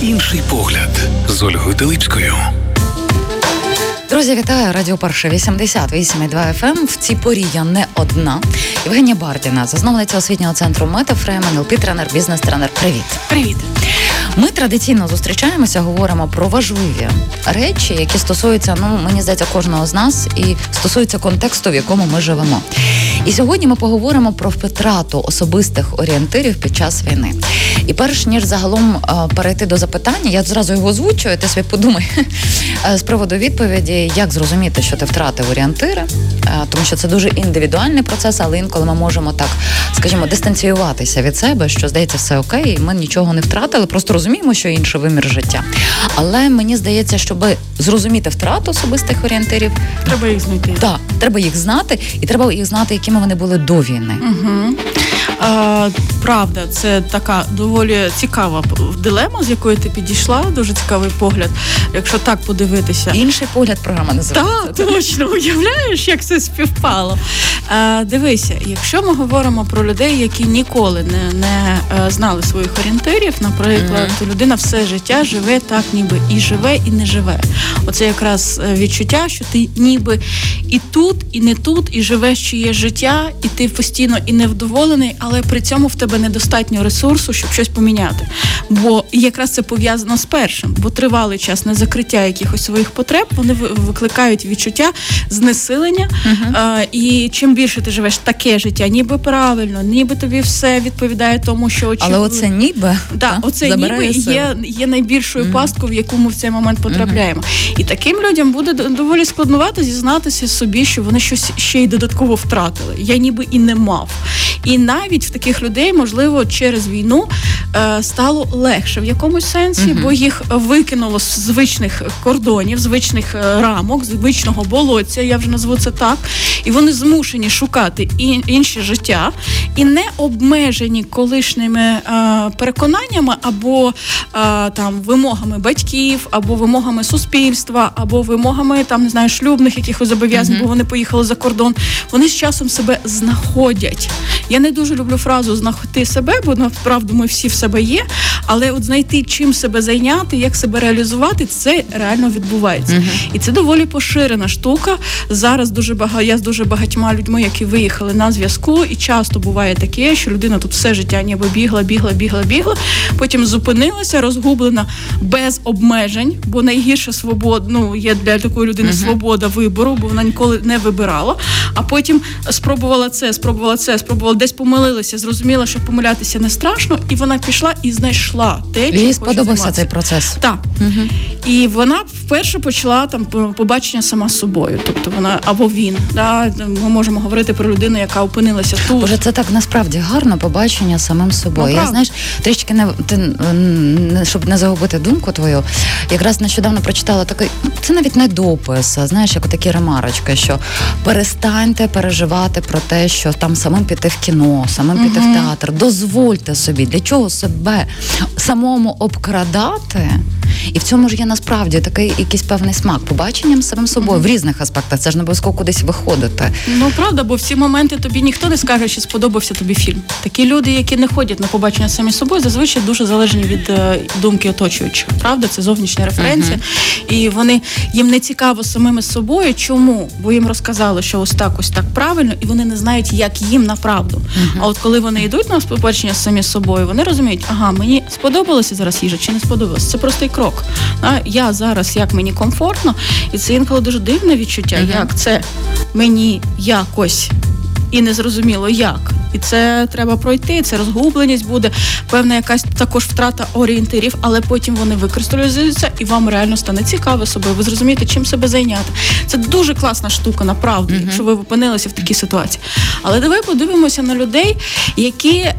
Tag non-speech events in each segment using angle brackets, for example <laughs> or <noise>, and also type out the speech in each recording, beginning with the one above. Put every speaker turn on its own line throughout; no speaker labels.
Інший погляд з Ольгою Телипською.
Друзі, вітаю радіо Перше 88,2 FM. В цій порі я не одна. Євгенія Бардіна, засновниця освітнього центру Метафрейм, НЛП тренер, бізнес-тренер. Привіт,
привіт.
Ми традиційно зустрічаємося, говоримо про важливі речі, які стосуються, ну мені здається, кожного з нас і стосуються контексту, в якому ми живемо. І сьогодні ми поговоримо про втрату особистих орієнтирів під час війни. І перш ніж загалом е, перейти до запитання, я зразу його озвучую, ти собі подумай е, з приводу відповіді, як зрозуміти, що ти втратив орієнтири, е, тому що це дуже індивідуальний процес, але інколи ми можемо так, скажімо, дистанціюватися від себе, що здається, все окей, і ми нічого не втратили, просто розуміємо, що інший вимір життя. Але мені здається, щоб зрозуміти втрату особистих орієнтирів,
треба їх знайти.
Так, треба їх знати, і треба їх знати, якими вони були до війни.
Угу. А, Правда, це така доволі цікава дилема, з якої ти підійшла. Дуже цікавий погляд. Якщо так подивитися,
інший погляд програма називається.
Так, точно уявляєш, як це співпало. А, Дивися, якщо ми говоримо про людей, які ніколи не не е, знали своїх орієнтирів, наприклад, mm-hmm. людина все життя живе так, ніби і живе, і не живе. Оце якраз е, відчуття, що ти ніби і тут, і не тут, і живеш чиє життя, і ти постійно і невдоволений, але при цьому в тебе недостатньо ресурсу, щоб щось поміняти. Бо якраз це пов'язано з першим, бо тривалий час на закриття якихось своїх потреб вони викликають відчуття знесилення. Uh-huh. А, І чим більше ти живеш таке життя, ніби правильно, ніби тобі все відповідає тому, що очікує.
Але оце ніби
да, оце ніби є є найбільшою uh-huh. пасткою, в яку ми в цей момент потрапляємо. Uh-huh. І таким людям буде доволі складнувати зізнатися собі, що вони щось ще й додатково втратили. Я ніби і не мав. І навіть в таких людей, можливо, через війну е, стало легше в якомусь сенсі, uh-huh. бо їх викинуло з звичних кордонів, звичних е, рамок, звичного болоття, я вже назву це так. І вони змушені шукати і інші життя, і не обмежені колишніми е, переконаннями або е, там вимогами батьків, або вимогами суспільства, або вимогами там не знаю шлюбних якихось зобов'язань, uh-huh. бо вони поїхали за кордон. Вони з часом себе знаходять. Я не дуже люблю фразу знайти себе, бо насправді ми всі в себе є. Але от знайти чим себе зайняти, як себе реалізувати, це реально відбувається. Uh-huh. І це доволі поширена штука. Зараз дуже багато я з дуже багатьма людьми, які виїхали на зв'язку, і часто буває таке, що людина тут все життя ніби бігла, бігла, бігла, бігла. Потім зупинилася, розгублена без обмежень, бо найгірша свобода ну, є для такої людини uh-huh. свобода вибору, бо вона ніколи не вибирала. А потім спробувала це, спробувала це, спробувала десь помилилася, зрозуміла, що помилятися не страшно, і вона пішла і знайшла те,
Їй сподобався цей процес.
Так. Угу. І вона вперше почала там побачення сама з собою. Тобто вона або він. Да? Ми можемо говорити про людину, яка опинилася тут.
Боже, це так насправді гарно побачення самим собою. Ну, Я знаєш, трішки не ти щоб не загубити думку твою. Якраз нещодавно прочитала такий, це навіть не допис, а знаєш, як такі ремарочки, що перестаньте переживати про те, що там самим піти в кіно, самим піти в театр. Дозвольте собі, для чого себе самому обкрадати. І в цьому ж є насправді такий якийсь певний смак побаченням самим собою mm-hmm. в різних аспектах. Це ж не обов'язково кудись виходити.
Ну правда, бо в ці моменти тобі ніхто не скаже, чи сподобався тобі фільм. Такі люди, які не ходять на побачення самі собою, зазвичай дуже залежні від е, думки оточуючих. Правда, це зовнішня референція, mm-hmm. і вони їм не цікаво самими собою. Чому? Бо їм розказали, що ось так, ось так правильно, і вони не знають, як їм направду. Mm-hmm. А от коли вони йдуть на побачення самі собою, вони розуміють, ага, мені сподобалося зараз їжа, чи не сподобалося. Це простий крок А Я зараз як мені комфортно, і це інколи дуже дивне відчуття, як це мені якось і не зрозуміло як. І це треба пройти. Це розгубленість буде, певна якась також втрата орієнтирів, але потім вони використовуються і вам реально стане цікаво собою. Ви зрозумієте, чим себе зайняти. Це дуже класна штука, направду, uh-huh. якщо ви опинилися в такій ситуації. Але давай подивимося на людей, які е,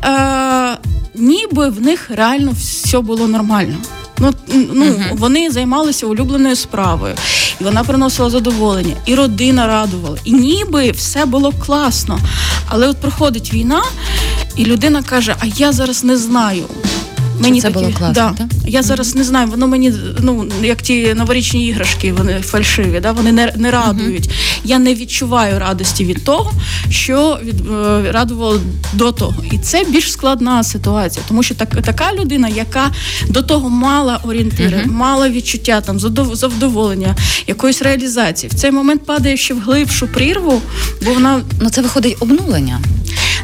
ніби в них реально все було нормально. Ну ну uh-huh. вони займалися улюбленою справою, і вона приносила задоволення, і родина радувала, і ніби все було класно. Але от проходить війна, і людина каже: А я зараз не знаю.
Мені це такі, було класно, да.
так? Я зараз не знаю, воно мені ну як ті новорічні іграшки, вони фальшиві, да? вони не не радують. Uh-huh. Я не відчуваю радості від того, що від е, радувало до того. І це більш складна ситуація, тому що так така людина, яка до того мала орієнтири, uh-huh. мала відчуття там задоволення, якоїсь реалізації, в цей момент падає ще в глибшу прірву, бо вона
ну це виходить обнулення.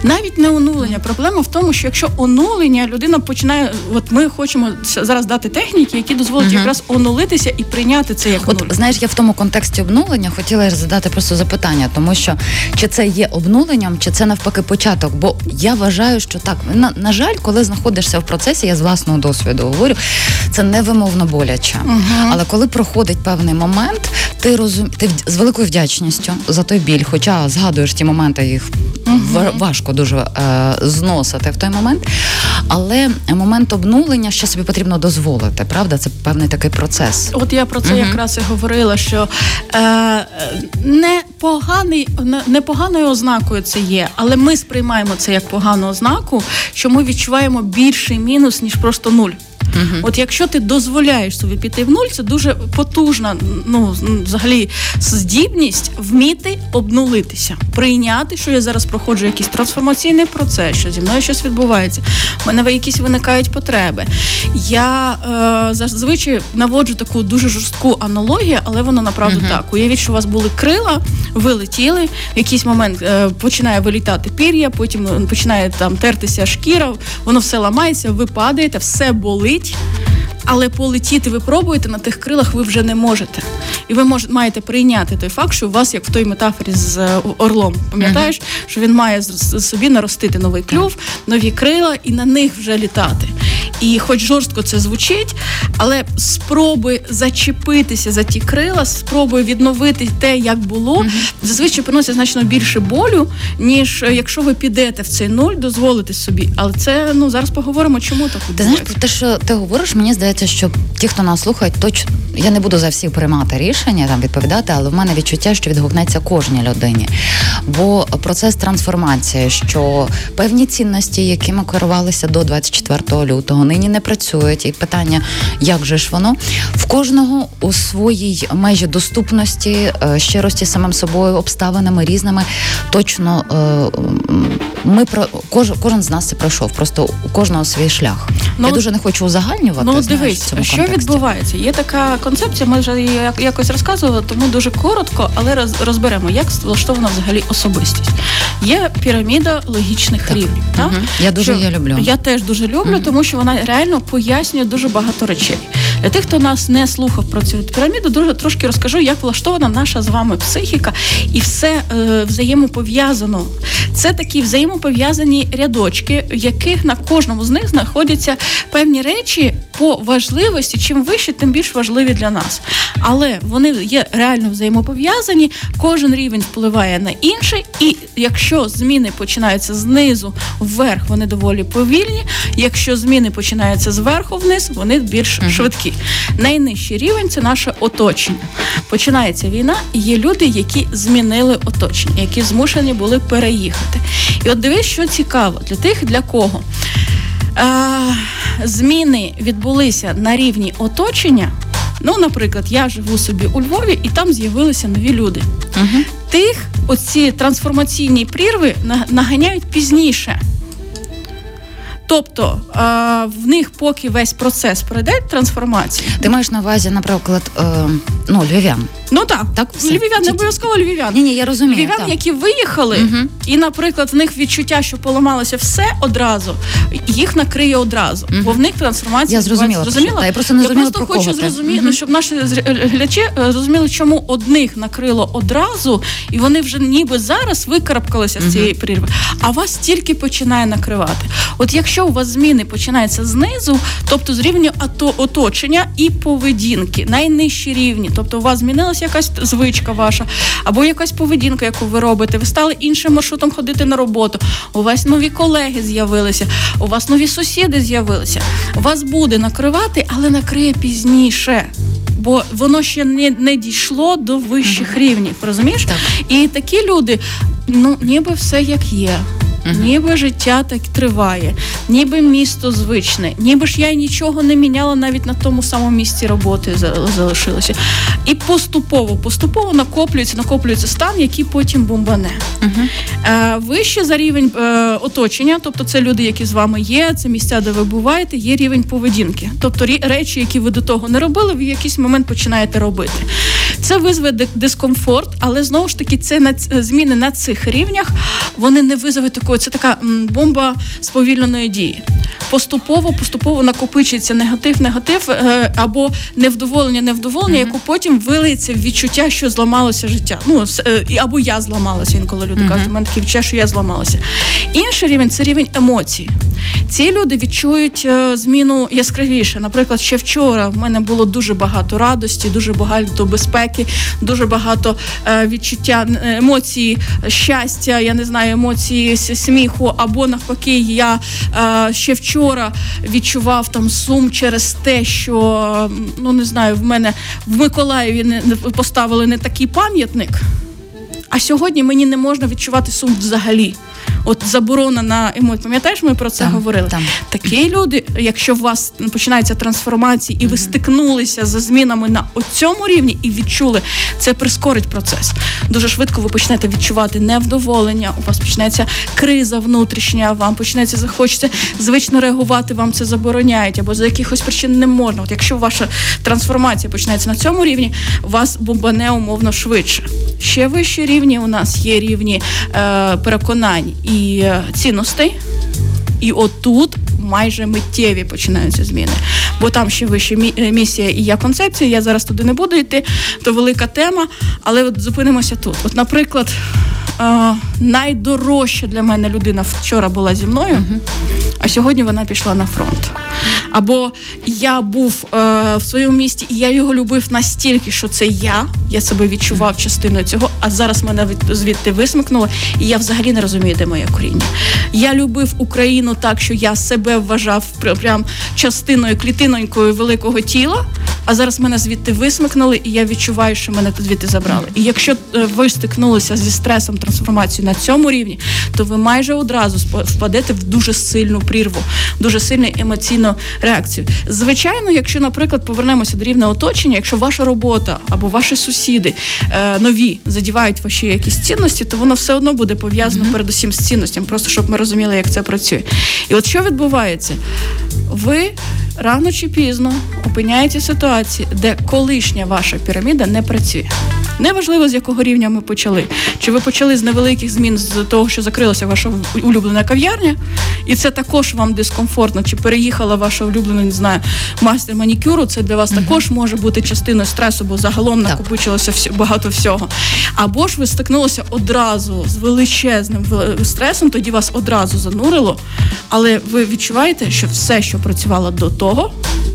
Навіть не онулення. Проблема в тому, що якщо онулення людина починає, от ми хочемо зараз дати техніки, які дозволять uh якраз онулитися і прийняти це як
От знаєш, я в тому контексті обнулення хотіла задати просто запитання, тому що чи це є обнуленням, чи це навпаки початок? Бо я вважаю, що так на, на жаль, коли знаходишся в процесі, я з власного досвіду говорю, це невимовно боляче. uh Але коли проходить певний момент, ти розум... ти з великою вдячністю за той біль, хоча згадуєш ті моменти, їх uh важко дуже е, зносити в той момент. Але момент обнулення ще собі потрібно дозволити, правда? Це певний такий процес.
От я про це угу. якраз і говорила, що е, непоганий, непоганою ознакою це є, але ми сприймаємо це як погану ознаку, що ми відчуваємо більший мінус ніж просто нуль. Угу. От якщо ти дозволяєш собі піти в нуль, це дуже потужна, ну взагалі здібність вміти обнулитися, прийняти, що я зараз проходжу якийсь трансформаційний процес, що зі мною щось відбувається. У мене якісь виникають потреби. Я е, зазвичай наводжу таку дуже жорстку аналогію, але воно направду угу. так. Уявіть, що у вас були крила, ви летіли, в якийсь момент е, починає вилітати пір'я, потім починає там тертися шкіра, воно все ламається, ви падаєте, все болить летить, але полетіти ви пробуєте на тих крилах, ви вже не можете. І ви мож, маєте прийняти той факт, що у вас, як в той метафорі з е, орлом, пам'ятаєш, що він має собі наростити новий клюв, нові крила і на них вже літати. І хоч жорстко це звучить, але спроби зачепитися за ті крила, спроби відновити те, як було, uh-huh. зазвичай приносять значно більше болю, ніж е, якщо ви підете в цей нуль, дозволити собі. Але це ну зараз поговоримо, чому так
Ти знаєш про те, що ти говориш, мені здається, що ті, хто нас слухають, точно я не буду за всіх приймати рішення там відповідати, але в мене відчуття, що відгукнеться кожній людині. Бо процес трансформації, що певні цінності, якими керувалися до 24 лютого, нині не працюють. І питання, як же ж воно в кожного у своїй межі доступності, е, щирості самим собою, обставинами різними. Точно е, ми про кожен, кожен з нас це пройшов. Просто у кожного свій шлях. Ну, Я дуже не хочу узагальнювати.
Ну
знаєш,
дивись,
в цьому
що відбувається. Є така концепція. Ми вже її якось розказували, тому дуже коротко, але розберемо, як влаштована взагалі особистість. Є піраміда логічних так. рівнів.
Так? Угу. Я дуже її люблю.
Я теж дуже люблю, угу. тому що вона реально пояснює дуже багато речей. Для тих, хто нас не слухав про цю піраміду, дуже трошки розкажу, як влаштована наша з вами психіка, і все е, взаємопов'язано. Це такі взаємопов'язані рядочки, в яких на кожному з них знаходяться певні речі по важливості. Чим вище, тим більш важливі для нас. Але вони є реально взаємопов'язані. Кожен рівень впливає на інший, і якщо зміни починаються знизу вверх, вони доволі повільні. Якщо зміни починаються зверху вниз, вони більш uh-huh. Швидкі. Найнижчий рівень це наше оточення. Починається війна, і є люди, які змінили оточення, які змушені були переїхати. І от дивись, що цікаво для тих, для кого. Зміни відбулися на рівні оточення. Ну, наприклад, я живу собі у Львові, і там з'явилися нові люди. Угу. Тих оці трансформаційні прірви наганяють пізніше. Тобто в них, поки весь процес пройде трансформації.
Ти маєш на увазі, наприклад, е, ну, львів'ян.
Ну так, так все. львів'ян, не обов'язково львів'ян.
Ні, ні, я розумію.
Львів'ян,
так.
які виїхали, угу. і, наприклад, в них відчуття, що поламалося все одразу, їх накриє одразу, угу. бо в них трансформація.
Я зрозуміла.
зрозуміла?
Та, я просто не
я
просто
про хочу
зрозуміти,
угу. щоб наші глядачі е, зрозуміли, чому одних накрило одразу, і вони вже ніби зараз викарабкалися з цієї прірви, а вас тільки починає накривати. От якщо у вас зміни починаються знизу, тобто з рівня оточення і поведінки, найнижчі рівні, тобто у вас змінилася якась звичка ваша, або якась поведінка, яку ви робите. Ви стали іншим маршрутом ходити на роботу. У вас нові колеги з'явилися, у вас нові сусіди з'явилися. Вас буде накривати, але накриє пізніше. Бо воно ще не не дійшло до вищих рівнів, розумієш?
Так.
І такі люди, ну ніби все як є. Ніби життя так триває, ніби місто звичне, ніби ж я нічого не міняла навіть на тому самому місці роботи залишилося. І поступово, поступово накоплюється, накоплюється стан, який потім бомбане. Uh-huh. Вище за рівень е, оточення, тобто це люди, які з вами є, це місця, де ви буваєте, є рівень поведінки. Тобто речі, які ви до того не робили, ви в якийсь момент починаєте робити. Це визве дискомфорт, але знову ж таки, це на зміни на цих рівнях вони не визовуть такої. Це така бомба сповільненої дії. Поступово, поступово накопичується негатив, негатив е, або невдоволення, невдоволення, mm-hmm. яку потім вилиється в відчуття, що зламалося життя. Ну е, або я зламалася. Інколи люди mm-hmm. кажуть, у мене таке відчуття, що я зламалася. Інший рівень це рівень емоцій. Ці люди відчують е, зміну яскравіше. Наприклад, ще вчора в мене було дуже багато радості, дуже багато безпеки, дуже багато відчуття емоцій, щастя. Я не знаю, емоції сміху, або навпаки, я ще вчора відчував там сум через те, що ну не знаю, в мене в Миколаєві не поставили не такий пам'ятник. А сьогодні мені не можна відчувати сум взагалі. От заборона на емоції. Пам'ятаєш, ми про це там, говорили? Там. Такі люди, якщо у вас починається трансформація, і ви стикнулися за змінами на цьому рівні і відчули, це прискорить процес. Дуже швидко ви почнете відчувати невдоволення. У вас почнеться криза внутрішня, вам почнеться захочеться звично реагувати. Вам це забороняють або за якихось причин не можна. От якщо ваша трансформація починається на цьому рівні, вас бомбане умовно швидше. Ще вищі рівні у нас є рівні е, переконань і е, цінностей. І отут майже миттєві починаються зміни. Бо там ще вища е, місія і я концепція. Я зараз туди не буду йти, то велика тема. Але от зупинимося тут. От, наприклад, е, найдорожча для мене людина вчора була зі мною, а сьогодні вона пішла на фронт. Або я був е, в своєму місті, і я його любив настільки, що це я. Я себе відчував частиною цього, а зараз мене від, звідти висмикнуло, і я взагалі не розумію, де моє коріння. Я любив Україну так, що я себе вважав прям частиною клітинонькою великого тіла. А зараз мене звідти висмикнули, і я відчуваю, що мене звідти забрали. І якщо е, ви стикнулися зі стресом трансформації на цьому рівні, то ви майже одразу впадете в дуже сильну прірву, дуже сильну емоційну реакцію. Звичайно, якщо, наприклад, повернемося до рівня оточення, якщо ваша робота або ваші сусіди е, нові задівають ваші якісь цінності, то воно все одно буде пов'язано mm-hmm. передусім з цінностями, просто щоб ми розуміли, як це працює. І от що відбувається? Ви рано чи пізно опиняєте ситуації, де колишня ваша піраміда не працює. Неважливо, з якого рівня ми почали. Чи ви почали з невеликих змін з того, що закрилася ваша улюблена кав'ярня, і це також вам дискомфортно, чи переїхала ваша улюблена, не знаю, мастер манікюру, це для вас mm-hmm. також може бути частиною стресу, бо загалом накопичилося всі, багато всього. Або ж ви стикнулися одразу з величезним стресом, тоді вас одразу занурило, але ви відчуваєте, що все, що працювало до того,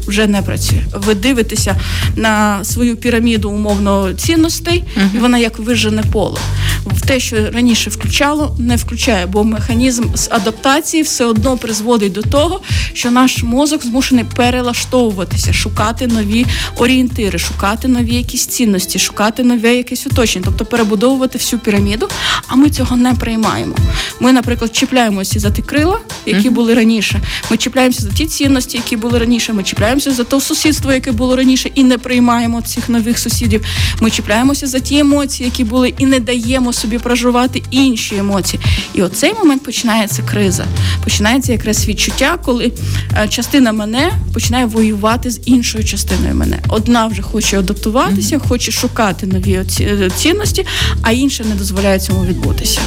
вже не працює. Ви дивитеся на свою піраміду умовно цінностей, і вона як вижене поле. В те, що раніше включало, не включає, бо механізм з адаптації все одно призводить до того, що наш мозок змушений перелаштовуватися, шукати нові орієнтири, шукати нові якісь цінності, шукати нове якесь оточення, тобто перебудовувати всю піраміду. А ми цього не приймаємо. Ми, наприклад, чіпляємося за ті крила, які були раніше. Ми чіпляємося за ті цінності, які були раніше. Ми чіпляємося чіпляємося за те сусідство, яке було раніше, і не приймаємо цих нових сусідів. Ми чіпляємося за ті емоції, які були, і не даємо собі проживати інші емоції. І оцей момент починається криза. Починається якраз відчуття, коли е, частина мене починає воювати з іншою частиною мене. Одна вже хоче адаптуватися, хоче шукати нові е, цінності, а інша не дозволяє цьому відбутися.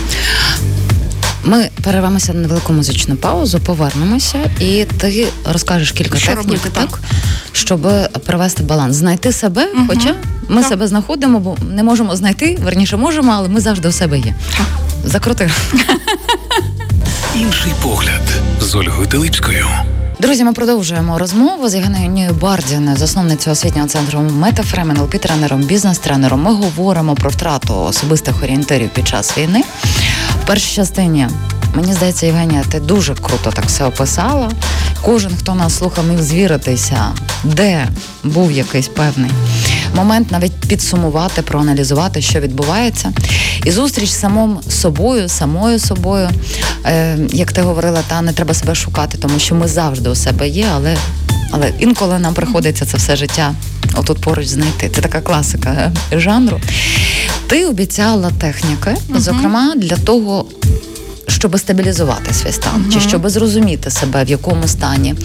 Ми перервемося на невелику музичну паузу, повернемося, і ти розкажеш кілька Що технік, робити, так, щоб привести баланс, знайти себе. Угу. Хоча ми так. себе знаходимо, бо не можемо знайти, верніше можемо, але ми завжди у себе є. Так. Закрути. <laughs>
Інший погляд з Ольгою Теличкою.
Друзі, ми продовжуємо розмову з Євгенією Бардін, засновницею освітнього центру Метафрем, НЛП тренером, бізнес-тренером. Ми говоримо про втрату особистих орієнтирів під час війни. В першій частині мені здається, Євгенія, ти дуже круто так все описала. Кожен, хто нас слухав, міг звіритися, де був якийсь певний момент навіть підсумувати, проаналізувати, що відбувається. І зустріч з самим собою, самою собою, е, як ти говорила, та не треба себе шукати, тому що ми завжди у себе є, але але інколи нам приходиться це все життя отут поруч знайти. Це така класика е, жанру. Ти обіцяла техніки, зокрема, для того, щоб стабілізувати свій стан, угу. чи щоб зрозуміти себе в якому стані,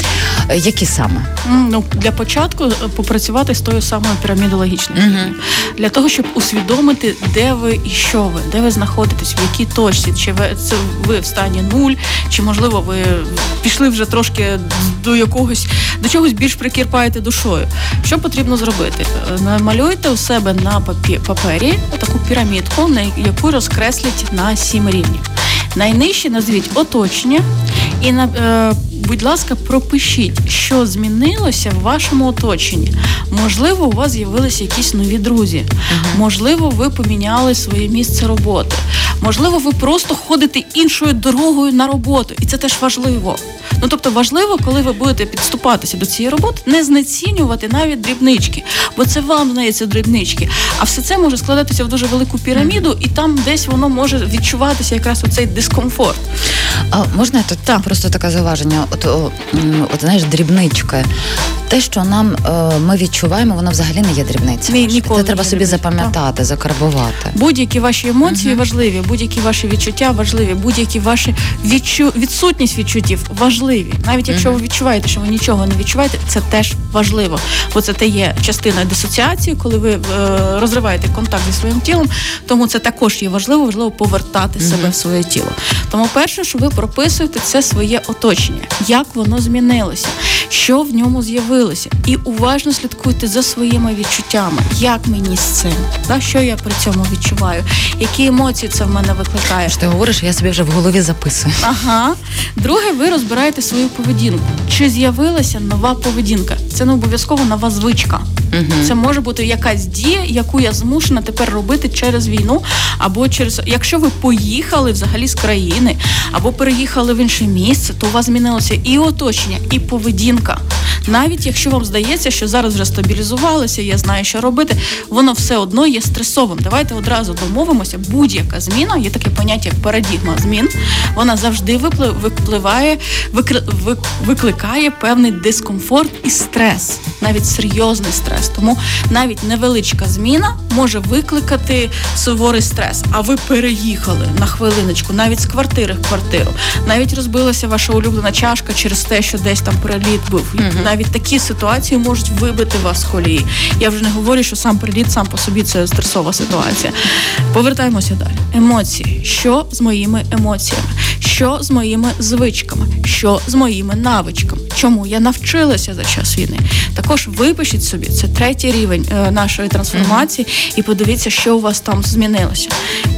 е, які саме
ну для початку е, попрацювати з тою самою пірамідологічною угу. для того, щоб усвідомити, де ви і що ви, де ви знаходитесь, в якій точці, чи ви це ви в стані нуль, чи можливо ви пішли вже трошки до якогось до чогось більш прикірпаєте душою. Що потрібно зробити? Е, намалюйте у себе на папері таку пірамідку, на яку розкреслять на сім рівнів. Найнижче назвіть оточення і на. Е, будь ласка, пропишіть, що змінилося в вашому оточенні. Можливо, у вас з'явилися якісь нові друзі. uh Можливо, ви поміняли своє місце роботи. Можливо, ви просто ходите іншою дорогою на роботу, і це теж важливо. Ну тобто важливо, коли ви будете підступатися до цієї роботи, не знецінювати навіть дрібнички, бо це вам здається дрібнички. А все це може складатися в дуже велику піраміду, і там десь воно може відчуватися якраз оцей дискомфорт.
А можна тут так. просто таке зауваження? От, от знаєш, дрібнички. Те, що нам е, ми відчуваємо, воно взагалі не є дрібниця. Ні, ніколи Це треба собі запам'ятати, закарбувати.
Будь-які ваші емоції угу. важливі, будь-які ваші відчуття важливі, будь-які ваші відчу... відсутність відчуттів важливі. Навіть якщо угу. ви відчуваєте, що ви нічого не відчуваєте, це теж важливо. Бо це те є частиною дисоціації, коли ви е, розриваєте контакт зі своїм тілом. Тому це також є важливо, важливо повертати угу. себе в своє тіло. Тому перше, що ви прописуєте, це своє оточення, як воно змінилося, що в ньому з'явилося, і уважно слідкуйте за своїми відчуттями, як мені з цим, та що я при цьому відчуваю, які емоції це в мене викликає.
Що Ти говориш, я собі вже в голові записую.
Ага. Друге, ви розбираєте свою поведінку. Чи з'явилася нова поведінка? Це не обов'язково нова звичка. Угу. Це може бути якась дія, яку я змушена тепер робити через війну, або через якщо ви поїхали взагалі з країни, або переїхали в інше місце, то у вас змінилося і оточення, і поведінка. Навіть якщо вам здається, що зараз вже стабілізувалося, я знаю, що робити, воно все одно є стресовим. Давайте одразу домовимося. Будь-яка зміна є таке поняття, як парадігма змін. Вона завжди випливає, викликає певний дискомфорт і стрес, навіть серйозний стрес. Тому навіть невеличка зміна може викликати суворий стрес. А ви переїхали на хвилиночку, навіть з квартири в квартиру, навіть розбилася ваша улюблена чашка через те, що десь там приліт був. Uh-huh. Навіть такі ситуації можуть вибити вас з колії. Я вже не говорю, що сам приліт сам по собі це стресова ситуація. Повертаємося далі. Емоції, що з моїми емоціями, що з моїми звичками, що з моїми навичками, чому я навчилася за час війни. Також випишіть собі це третій рівень е, нашої трансформації, і подивіться, що у вас там змінилося.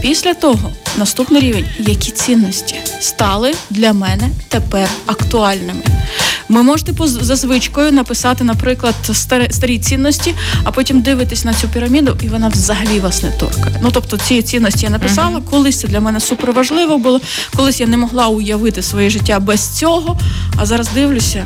Після того наступний рівень, які цінності стали для мене тепер актуальними. Ви можете за звичкою написати, наприклад, старі цінності, а потім дивитись на цю піраміду, і вона взагалі вас не торкає. Ну тобто, ці цінності я написала, uh-huh. колись це для мене супер важливо було. Колись я не могла уявити своє життя без цього. А зараз дивлюся,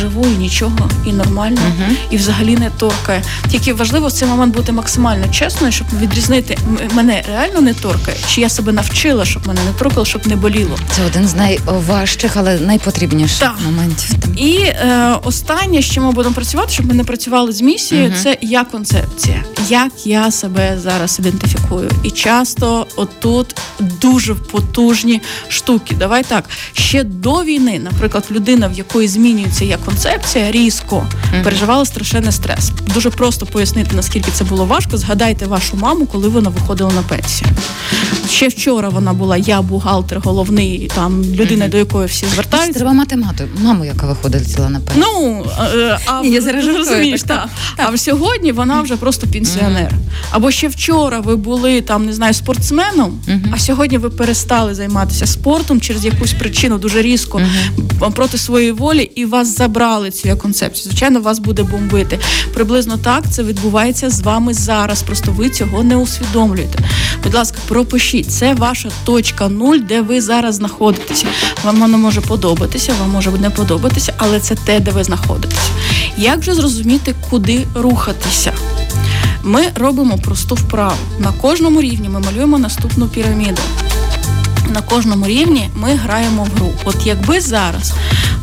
живу і нічого, і нормально, uh-huh. і взагалі не торкає. Тільки важливо в цей момент бути максимально чесною, щоб відрізнити мене реально не торкає, чи я себе навчила, щоб мене не торкало, щоб не боліло.
Це один з найважчих, але найпотрібніших так. моментів.
І е, останнє, з чим ми будемо працювати, щоб ми не працювали з місією, uh-huh. це я концепція, як я себе зараз ідентифікую. І часто отут дуже потужні штуки. Давай так ще до війни, наприклад, людина, в якої змінюється як концепція, різко uh-huh. переживала страшенний стрес. Дуже просто пояснити, наскільки це було важко. Згадайте вашу маму, коли вона виходила на пенсію. Ще вчора вона була я бухгалтер, головний там людина, uh-huh. до якої всі звертаються.
Треба мати мату, маму, яка виходила на пенсію.
Ну е, а я зараз розумієш, так. так. А сьогодні вона вже просто пенсіонер. Або ще вчора ви були там, не знаю, спортсменом, а сьогодні ви перестали займатися спортом через якусь причину дуже різко проти своєї волі, і вас забрали цю концепцію. Звичайно, вас буде бомбити. Приблизно так це відбувається з вами зараз. Просто ви цього не усвідомлюєте. Будь ласка, пропишіть, це ваша точка нуль, де ви зараз знаходитеся. Вам воно може подобатися, вам може не подобатися, але це те, де ви знаходитеся. Як же зрозуміти, куди рухатися? Ми робимо просту вправу. На кожному рівні ми малюємо наступну піраміду. На кожному рівні ми граємо в гру. От якби зараз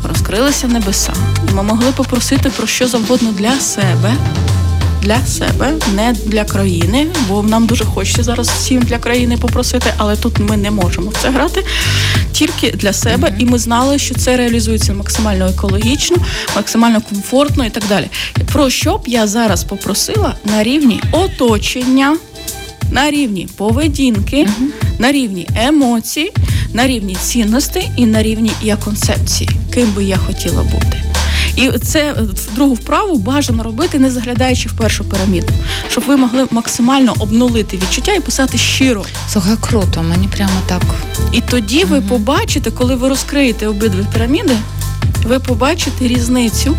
розкрилися небеса, і ми могли попросити про що завгодно для себе для себе, не для країни, бо нам дуже хочеться зараз всім для країни попросити, але тут ми не можемо в це грати тільки для себе, mm-hmm. і ми знали, що це реалізується максимально екологічно, максимально комфортно і так далі. Про що б я зараз попросила на рівні оточення, на рівні поведінки, mm-hmm. на рівні емоцій, на рівні цінностей і на рівні я концепції, ким би я хотіла бути. І це другу вправу бажано робити, не заглядаючи в першу піраміду, щоб ви могли максимально обнулити відчуття і писати щиро.
Слухай, круто, мені прямо так.
І тоді ви побачите, коли ви розкриєте обидві піраміди, ви побачите різницю,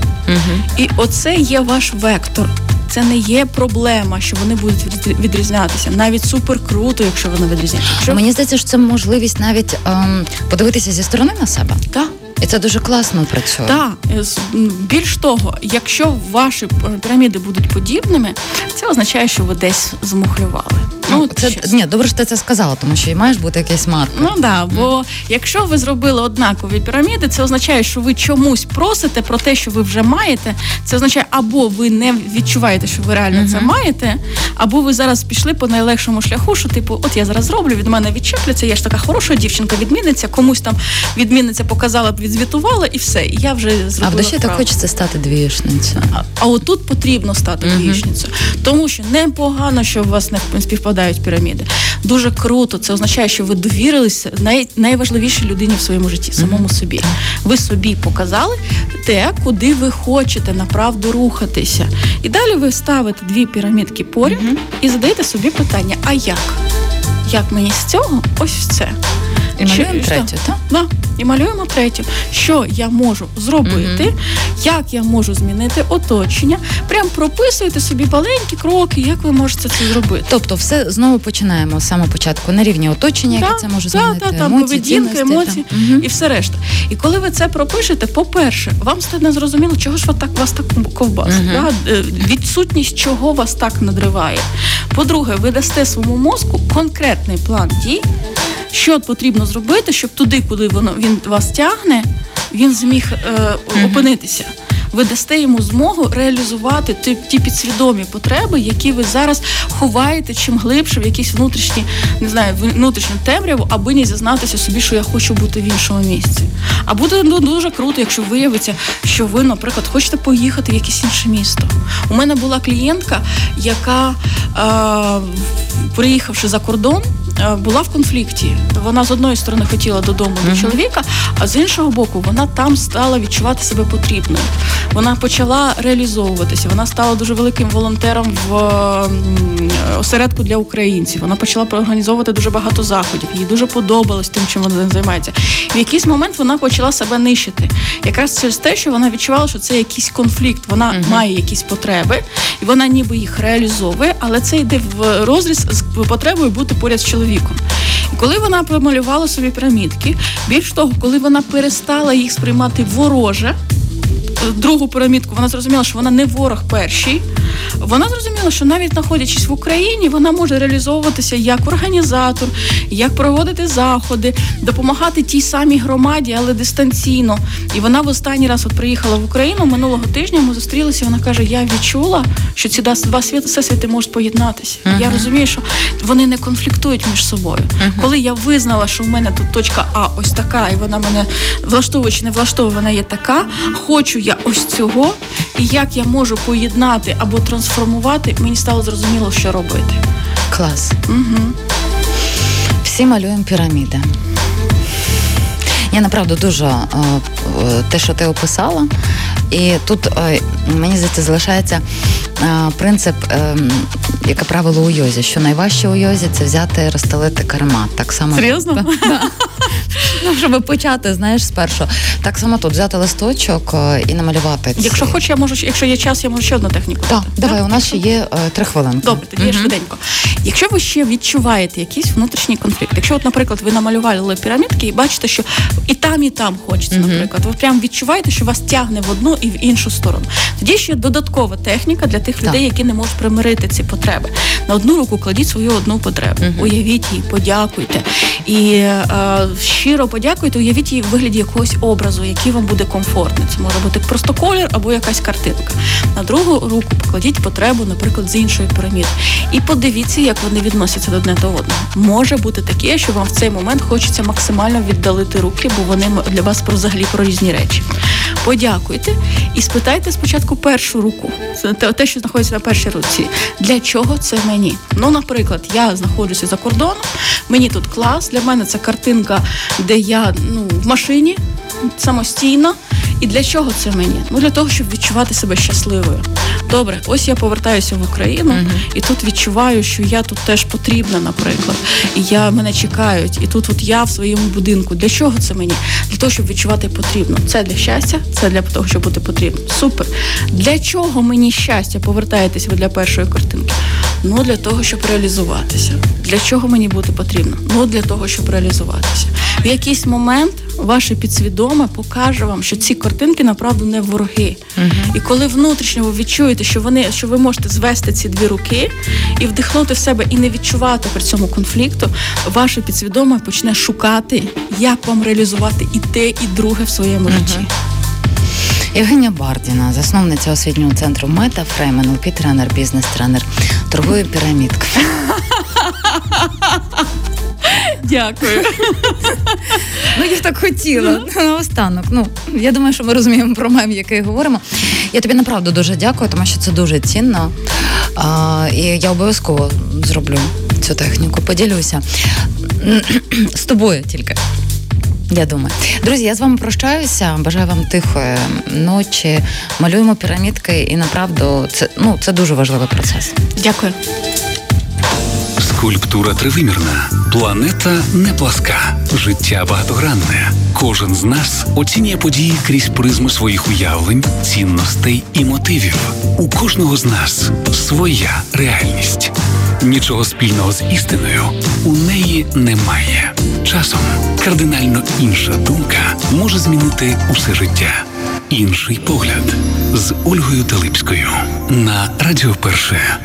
і оце є ваш вектор. Це не є проблема, що вони будуть відрізнятися. Навіть супер круто, якщо вони відрізняються. Якщо...
Мені здається, що це можливість навіть ем, подивитися зі сторони на себе.
Так.
І це дуже класно працює.
Так, більш того, якщо ваші піраміди будуть подібними, це означає, що ви десь змухлювали.
Ну, це ні, добре, що ти це сказала, тому що і маєш бути якийсь маркер.
Ну да, бо mm. якщо ви зробили однакові піраміди, це означає, що ви чомусь просите про те, що ви вже маєте. Це означає, або ви не відчуваєте, що ви реально mm-hmm. це маєте, або ви зараз пішли по найлегшому шляху, що типу, от я зараз зроблю, від мене відчепляться, я ж така хороша дівчинка, відмінниця, комусь там відмінниця показала б, відзвітувала, і все. І я вже зробила.
А в душі так хочеться стати двієшницею.
А, а отут потрібно стати mm-hmm. двієшницею. тому що непогано, що у вас не співпадає складають піраміди. Дуже круто. Це означає, що ви довірилися най, найважливішій людині в своєму житті, самому собі. Ви собі показали те, куди ви хочете направду рухатися. І далі ви ставите дві пірамідки поряд і задаєте собі питання: а як? Як мені з цього? Ось це.
І малюємо третю, так?
Да. І малюємо третю. Що я можу зробити, mm як я можу змінити оточення. Прям прописуйте собі маленькі кроки, як ви можете це зробити.
Тобто, все знову починаємо з самого початку на рівні оточення, да, яке це може змінити.
Да, емоції, поведінка, емоції та. і все решта. І коли ви це пропишете, по-перше, вам стане зрозуміло, чого ж так вас так ковбасить. mm Да? Е, відсутність чого вас так надриває. По-друге, ви дасте своєму мозку конкретний план дій що потрібно зробити, щоб туди, куди воно він вас тягне, він зміг е, опинитися ви дасте йому змогу реалізувати ті, ті підсвідомі потреби, які ви зараз ховаєте чим глибше в якісь внутрішні, не знаю, внутрішню темряву, аби не зізнатися собі, що я хочу бути в іншому місці. А буде ну, дуже круто, якщо виявиться, що ви, наприклад, хочете поїхати в якесь інше місто. У мене була клієнтка, яка, е, приїхавши за кордон, була в конфлікті. Вона з одної сторони хотіла додому до чоловіка, а з іншого боку, вона там стала відчувати себе потрібною вона почала реалізовуватися. Вона стала дуже великим волонтером в осередку для українців. Вона почала організовувати дуже багато заходів. Їй дуже подобалось тим, чим вона займається. В якийсь момент вона почала себе нищити, якраз через те, що вона відчувала, що це якийсь конфлікт. Вона uh має якісь потреби, і вона ніби їх реалізовує, але це йде в розріз з потребою бути поряд з чоловіком. І коли вона помалювала собі пірамідки, більш того, коли вона перестала їх сприймати вороже другу пірамідку, вона зрозуміла, що вона не ворог перший. Вона зрозуміла, що навіть знаходячись в Україні, вона може реалізовуватися як організатор, як проводити заходи, допомагати тій самій громаді, але дистанційно. І вона в останній раз от приїхала в Україну минулого тижня. Ми зустрілися. Вона каже: Я відчула, що ці два світи всесвіти можуть поєднатися. Uh-huh. Я розумію, що вони не конфліктують між собою. Uh-huh. Коли я визнала, що в мене тут точка А ось така, і вона мене влаштовує чи не влаштовує, вона є така. Хочу я ось цього, і як я можу поєднати або трансформувати, мені стало зрозуміло, що робити.
Клас.
Угу.
Всі малюємо піраміди. Я направду дуже е, те, що ти описала, і тут е, мені здається залишається е, принцип, яке правило у йозі, що найважче у йозі це взяти розстелити карма. Так само
Серйозно? <laughs>
Ну, щоб почати, знаєш, спершу. Так само тут взяти листочок е, і намалювати.
Якщо хочеш, я можу, якщо є час, я можу ще одну техніку.
Так, давай, у нас ще є е, три хвилинки.
Добре, тоді я швиденько. Якщо ви ще відчуваєте якийсь внутрішній конфлікт, якщо, от, наприклад, ви намалювали пірамідки і бачите, що і там, і там хочеться, наприклад, ви прям відчуваєте, що вас тягне в одну і в іншу сторону. Тоді ще додаткова техніка для тих людей, які не можуть примирити ці потреби. На одну руку кладіть свою одну потребу, уявіть її, подякуйте і е, щиро подякуйте, уявіть її в вигляді якогось образу, який вам буде комфортний. Це може бути просто колір або якась картинка. На другу руку покладіть потребу, наприклад, з іншої піраміди. І подивіться, як вони відносяться до одне до одного. Може бути таке, що вам в цей момент хочеться максимально віддалити руки, бо вони для вас про взагалі про різні речі. Подякуйте і спитайте спочатку першу руку, те, що знаходиться на першій руці. Для чого це мені? Ну, наприклад, я знаходжуся за кордоном, мені тут клас. Для мене це картинка, де я ну в машині самостійно. І для чого це мені? Ну для того, щоб відчувати себе щасливою. Добре, ось я повертаюся в Україну uh-huh. і тут відчуваю, що я тут теж потрібна, наприклад. І я мене чекають, і тут от я в своєму будинку. Для чого це мені? Для того, щоб відчувати потрібно. Це для щастя, це для того, щоб бути потрібно. Супер. Для чого мені щастя? Повертаєтесь ви для першої картинки. Ну для того, щоб реалізуватися. Для чого мені бути потрібно? Ну для того, щоб реалізуватися. В якийсь момент ваше підсвідоме покаже вам, що ці картинки направду не вороги. uh І коли внутрішньо ви відчуєте, що вони що ви можете звести ці дві руки і вдихнути в себе і не відчувати при цьому конфлікту, ваше підсвідоме почне шукати, як вам реалізувати і те, і друге в своєму uh житті.
Євгенія Бардіна, засновниця освітнього центру Мета Фрейм, НЛП тренер, бізнес-тренер, торгує пірамідками.
Дякую.
Ну, я так хотіла. Наостанок. Ну, я думаю, що ми розуміємо про мем, який говоримо. Я тобі направду дуже дякую, тому що це дуже цінно. А, І я обов'язково зроблю цю техніку, поділюся <clears throat> з тобою тільки. Я думаю, друзі, я з вами прощаюся. Бажаю вам тихої ночі. Малюємо пірамідки, і направду це ну це дуже важливий процес.
Дякую.
Скульптура тривимірна, планета не пласка, життя багатогранне. Кожен з нас оцінює події крізь призму своїх уявлень, цінностей і мотивів. У кожного з нас своя реальність. Нічого спільного з істиною у неї немає. Часом кардинально інша думка може змінити усе життя. Інший погляд з Ольгою Талипською на Радіо Перше.